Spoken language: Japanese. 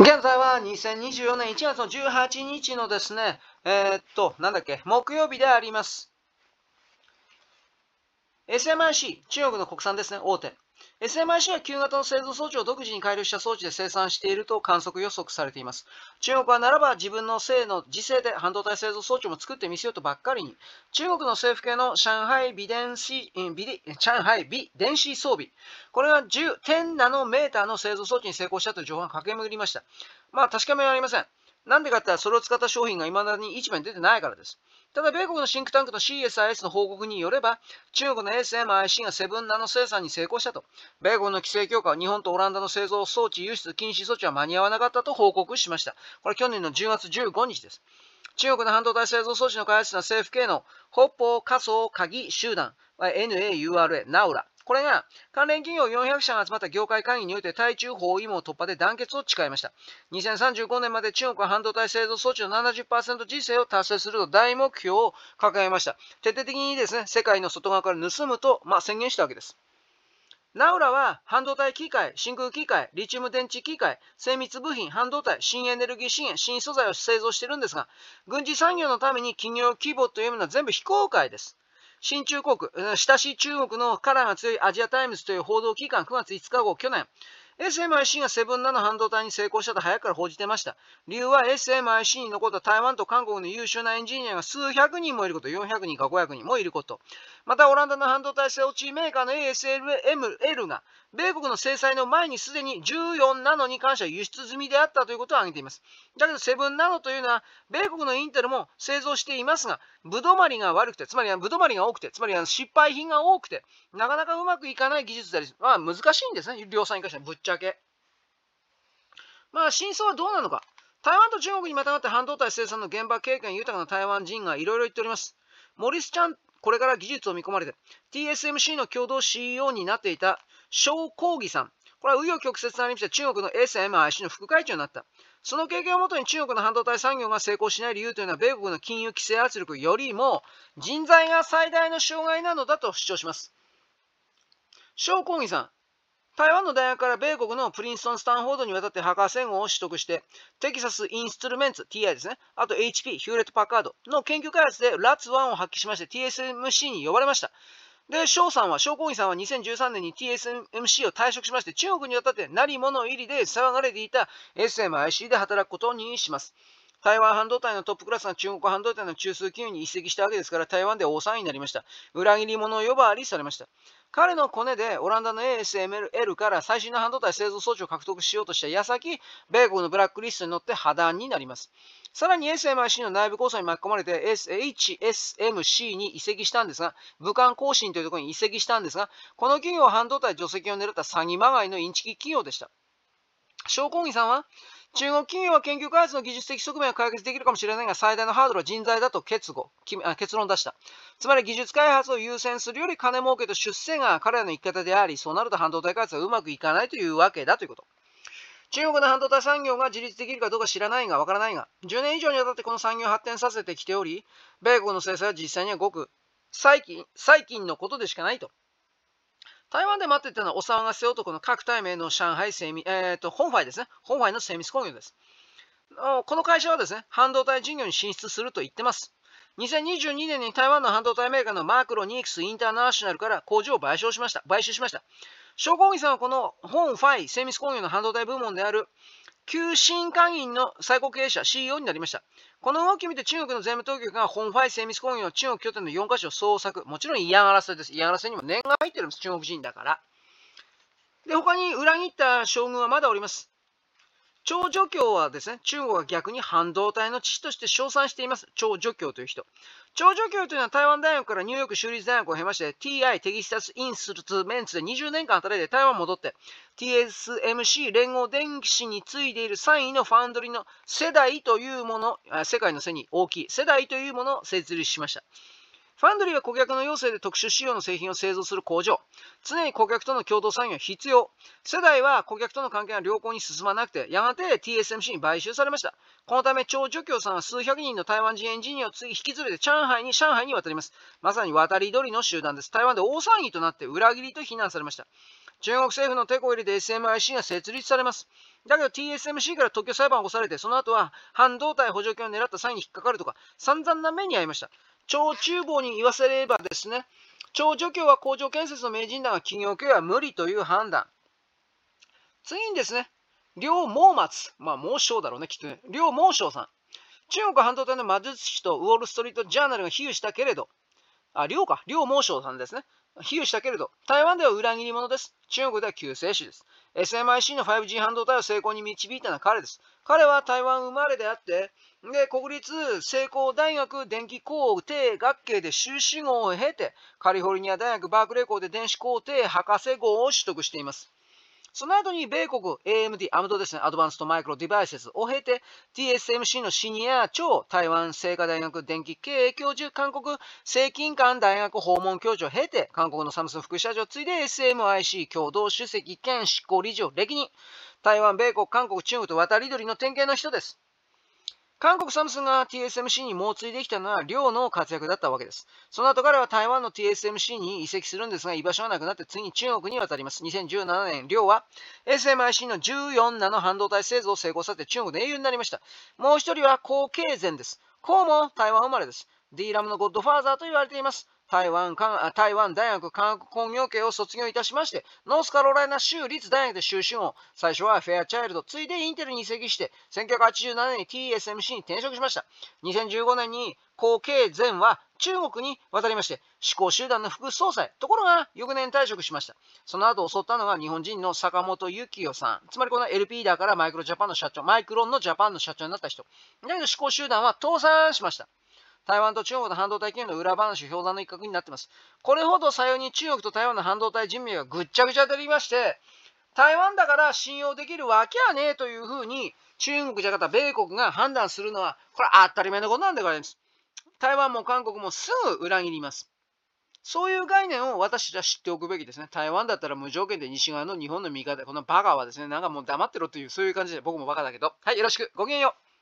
現在は2024年1月の18日のですね、えー、っと、なんだっけ、木曜日であります。SMIC、中国の国産ですね、大手。SMIC は旧型の製造装置を独自に改良した装置で生産していると観測予測されています。中国はならば自分の製の自制で半導体製造装置も作ってみせようとばっかりに、中国の政府系の上海微電子、微上海微電子装備、これが10、10ナノメーターの製造装置に成功したという情報が駆け巡りました。まあ確かめはありません。なんでかって言ったらそれを使った商品が未だに市場に出てないからです。ただ、米国のシンクタンクの CSIS の報告によれば、中国の SMIC がセブンナノ生産に成功したと、米国の規制強化は日本とオランダの製造装置輸出禁止措置は間に合わなかったと報告しました。これ去年の10月15日です。中国の半導体製造装置の開発者政府系の北方仮想鍵集団、NAURA、ナウラ、これが関連企業400社が集まった業界会議において対中包囲網突破で団結を誓いました。2035年まで中国は半導体製造装置の70%実勢を達成すると大目標を掲げました。徹底的にですね、世界の外側から盗むと、まあ、宣言したわけです。ナウラは半導体機械、真空機械、リチウム電池機械、精密部品、半導体、新エネルギー資源、新素材を製造しているんですが、軍事産業のために企業規模というものは全部非公開です。親中国、親しい中国のカラーが強い Asia Times という報道機関9月5日号、去年、SMIC が seven ナノ半導体に成功したと早くから報じてました。理由は SMIC に残った台湾と韓国の優秀なエンジニアが数百人もいること、400人か500人もいること。また、オランダの半導体製造メーカーの ASML が、米国の制裁の前にすでに14ナノに関しては輸出済みであったということを挙げています。だけど、 seven ナノというのは、米国のインテルも製造していますが、ぶどまりが悪くて、つまりぶどまりが多くて、つまり失敗品が多くて、なかなかうまくいかない技術であり、まあ難しいんですね、量産に関してはちゃけ。まあ、真相はどうなのか。台湾と中国にまたがって半導体生産の現場経験豊かな台湾人がいろいろ言っております。モリス・チャン、これから技術を見込まれて、TSMC の共同 CEO になっていた小講義さん。これは紆余曲折ありまして中国の SMIC の副会長になった。その経験をもとに中国の半導体産業が成功しない理由というのは、米国の金融規制圧力よりも人材が最大の障害なのだと主張します。小講義さん、台湾の大学から米国のプリンストン・スタンフォードに渡って博士号を取得して、テキサス・インストゥルメンツ、TI ですね、あと HP、ヒューレット・パッカードの研究開発でラッツ1を発揮しまして TSMC に呼ばれました。で、翔さんは、翔工員さんは2013年に TSMC を退職しまして、中国に渡って成り物入りで騒がれていた SMIC で働くことにします。台湾半導体のトップクラスが中国半導体の中枢企業に移籍したわけですから、台湾で大騒ぎになりました。裏切り者を呼ばわりされました。彼のコネでオランダの ASML から最新の半導体製造装置を獲得しようとした矢先、米国のブラックリストに乗って破談になります。さらに SMIC の内部構想に巻き込まれて HSMC に移籍したんですが、武漢更新というところに移籍したんですが、この企業は半導体除籍を狙った詐欺まがいのインチキ企業でした。小工義さんは中国企業は研究開発の技術的側面を解決できるかもしれないが、最大のハードルは人材だと結語結論を出した。つまり技術開発を優先するより金儲けと出世が彼らの生き方であり、そうなると半導体開発はうまくいかないというわけだということ。中国の半導体産業が自立できるかどうか知らないが、わからないが、10年以上にわたってこの産業を発展させてきており、米国の制裁は実際にはごく最近最近のことでしかないと。台湾で待っていたのはお騒がせ男の各対名の上海精密、えーと、本ファイですね。本ファイの精密工業です。この会社はですね、半導体事業に進出すると言ってます。2022年に台湾の半導体メーカーのマクロニークスインターナショナルから工場を買収しました。買収しました。商工義さんはこの本ファイ精密工業の半導体部門である旧新会員の最高経営者 CEO になりました。この動きを見て中国の税務当局が本ファイ精密工業の中国拠点の4カ所を捜索。もちろん嫌がらせです。嫌がらせにも念が入ってるんです。中国人だから。で、他に裏切った将軍はまだおります。長女教はですね、中国は逆に半導体の父として称賛しています。長女教という人。長女教というのは台湾大学からニューヨーク州立大学を経まして、TI テキスタスインスルツメンツで20年間働いて台湾に戻って、TSMC 連合電子に次いでいる3位のファンドリの世代というもの、世界の背に大きい世代というものを設立しました。ファンドリーは顧客の要請で特殊仕様の製品を製造する工場。常に顧客との共同作業が必要。世代は顧客との関係が良好に進まなくて、やがて TSMC に買収されました。このため、張助教さんは数百人の台湾人エンジニアを次引き連れて上海に、上海に渡ります。まさに渡り鳥の集団です。台湾で大騒ぎとなって裏切りと非難されました。中国政府の手こ入れで SMIC が設立されます。だけど TSMC から特許裁判を起こされて、その後は半導体補助金を狙った際に引っかかるとか、散々な目に遭いました。超厨房に言わせればですね、超除去は工場建設の名人団は企業経営は無理という判断。次にですね、両毛松、まあ、毛章だろうね、きっとね。両毛章さん。中国半導体の魔術師とウォール・ストリート・ジャーナルが比喩したけれど、あ、両か、両毛章さんですね。比喩したけれど、台湾では裏切り者です。中国では救世主です。SMIC の 5G 半導体を成功に導いたのは彼です。彼は台湾生まれであって、で、国立成功大学電気工程学系で修士号を経て、カリフォルニア大学バークレー校で電子工程博士号を取得しています。その後に米国 AMD、アムドですね、アドバンストマイクロデバイセスを経て、TSMC のシニア超台湾聖火大学電気経営教授、韓国政金館大学訪問教授を経て、韓国のサムスン副社長、を継いで SMIC 共同主席兼執行理事を歴任。台湾、米国、韓国、中国と渡り鳥の典型の人です。韓国サムスンが TSMC に猛追できたのは寮の活躍だったわけです。その後彼は台湾の TSMC に移籍するんですが、居場所がなくなって次に中国に渡ります。2017年、寮は SMIC の14ナノ半導体製造を成功させて中国で英雄になりました。もう一人は高経前です。こうも台湾生まれです。D ラムのゴッドファーザーと言われています。台湾台湾大学科学工業系を卒業いたしまして、ノースカロライナ州立大学で修士を、最初はフェアチャイルド、ついでインテルに移籍して、1987年に TSMC に転職しました。2015年に後継前は中国に渡りまして、思考集団の副総裁。ところが、翌年退職しました。その後襲ったのが日本人の坂本幸代さん。つまりこの LP だからマイクロジャパンの社長、マイクロンのジャパンの社長になった人。だけど思考集団は倒産しました。台湾と中国の半導体企業の裏話、氷山の一角になっています。これほどさよに中国と台湾の半導体人命がぐっちゃぐちゃでありまして、台湾だから信用できるわけやねえというふうに中国じゃなかった米国が判断するのは、これ当たり前のことなんでございます。台湾も韓国もすぐ裏切ります。そういう概念を私たちは知っておくべきですね。台湾だったら無条件で西側の日本の味方、このバカはですね、なんかもう黙ってろという、そういう感じで僕もバカだけど。はい、よろしく。ごきげんよう。